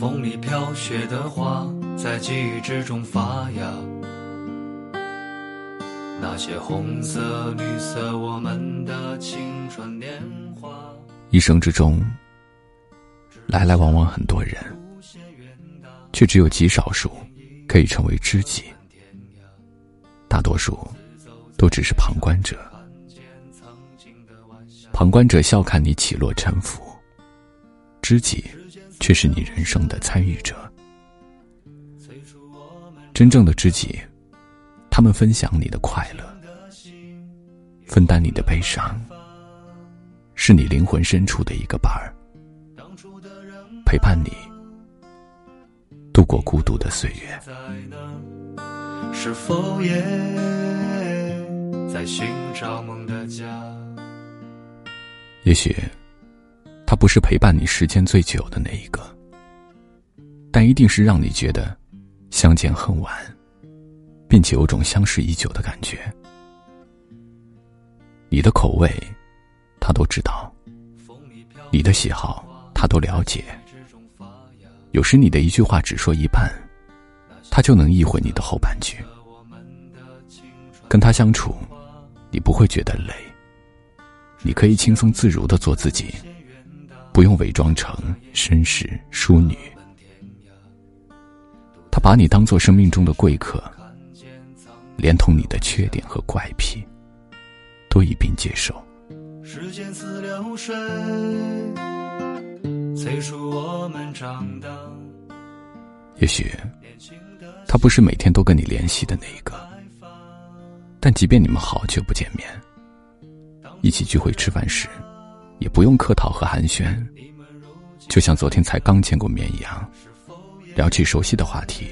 风里飘雪的花，在记忆之中发芽。那些红色、绿色，我们的青春年华。一生之中，来来往往很多人，却只有极少数可以成为知己。大多数都只是旁观者。旁观者笑看你起落沉浮，知己却是你人生的参与者。真正的知己，他们分享你的快乐，分担你的悲伤，是你灵魂深处的一个伴儿，陪伴你度过孤独的岁月。是否也在寻找梦的家？也许，他不是陪伴你时间最久的那一个，但一定是让你觉得相见恨晚，并且有种相识已久的感觉。你的口味，他都知道；你的喜好，他都了解。有时你的一句话只说一半，他就能意会你的后半句。跟他相处，你不会觉得累。你可以轻松自如的做自己，不用伪装成绅士淑女。他把你当做生命中的贵客，连同你的缺点和怪癖，都一并接受。时间似流水，催促我们长大。也许，他不是每天都跟你联系的那一个，但即便你们好久不见面。一起聚会吃饭时，也不用客套和寒暄，就像昨天才刚见过面一样，聊起熟悉的话题，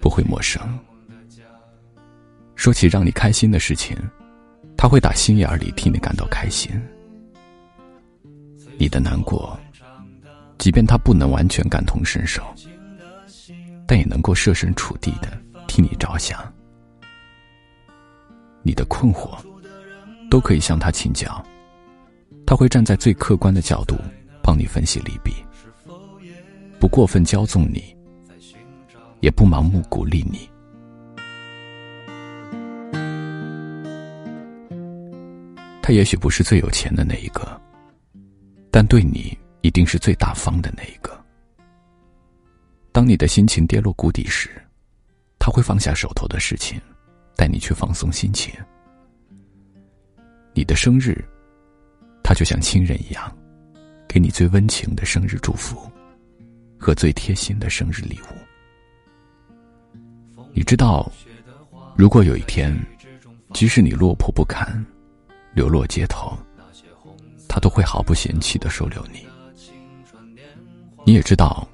不会陌生。说起让你开心的事情，他会打心眼儿里替你感到开心。你的难过，即便他不能完全感同身受，但也能够设身处地的替你着想。你的困惑。都可以向他请教，他会站在最客观的角度帮你分析利弊，不过分骄纵你，也不盲目鼓励你。他也许不是最有钱的那一个，但对你一定是最大方的那一个。当你的心情跌落谷底时，他会放下手头的事情，带你去放松心情。你的生日，他就像亲人一样，给你最温情的生日祝福和最贴心的生日礼物。你知道，如果有一天，即使你落魄不堪、流落街头，他都会毫不嫌弃的收留你。你也知道，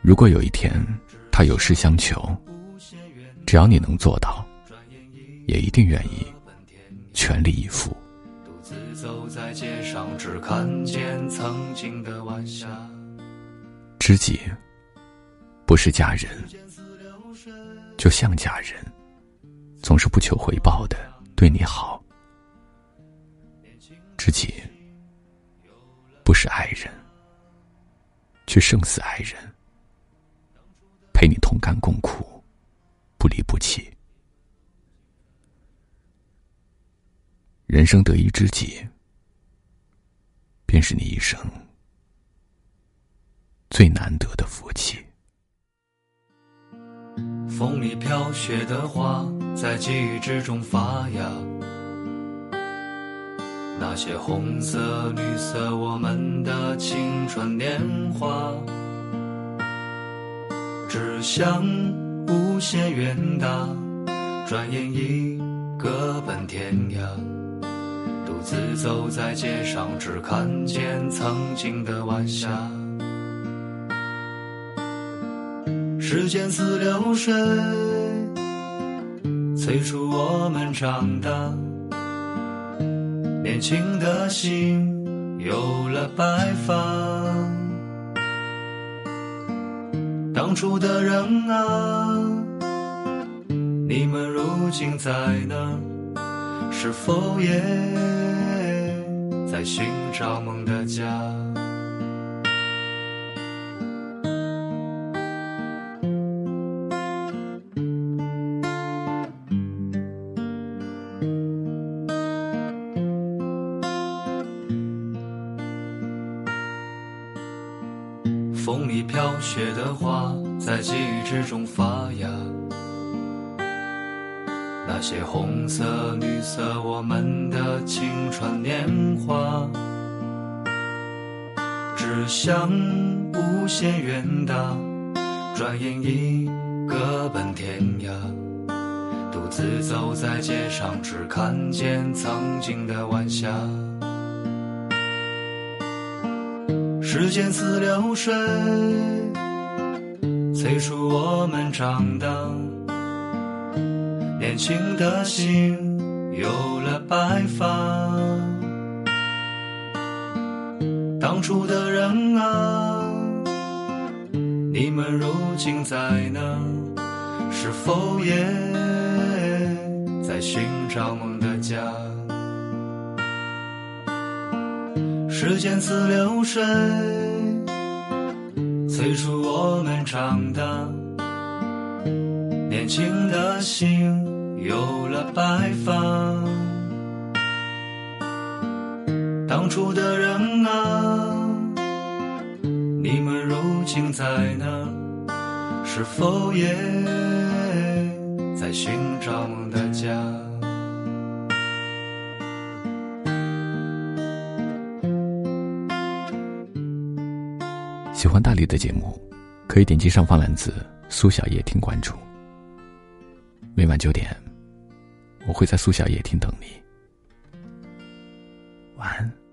如果有一天他有事相求，只要你能做到，也一定愿意。全力以赴。自走在街上，只看见曾经的晚霞。知己不是家人，就像家人，总是不求回报的对你好。知己不是爱人，却胜似爱人，陪你同甘共苦，不离不弃。人生得一知己，便是你一生最难得的福气。风里飘雪的花，在记忆之中发芽。那些红色、绿色，我们的青春年华，只想无限远大，转眼已各奔天涯。独自走在街上，只看见曾经的晚霞。时间似流水，催促我们长大。年轻的心有了白发。当初的人啊，你们如今在哪？是否也在寻找梦的家？风里飘雪的花，在记忆之中发芽。那些红色、绿色，我们的青春年华，志向无限远大，转眼已各奔天涯。独自走在街上，只看见曾经的晚霞。时间似流水，催促我们长大。年轻的心有了白发。当初的人啊，你们如今在哪？是否也在寻找梦的家？时间似流水，催促我们长大。年轻的心有了白发。当初的人啊，你们如今在哪？是否也在寻找梦的家？喜欢大力的节目，可以点击上方蓝字“苏小叶听”关注。每晚九点，我会在苏小夜听等你。晚安。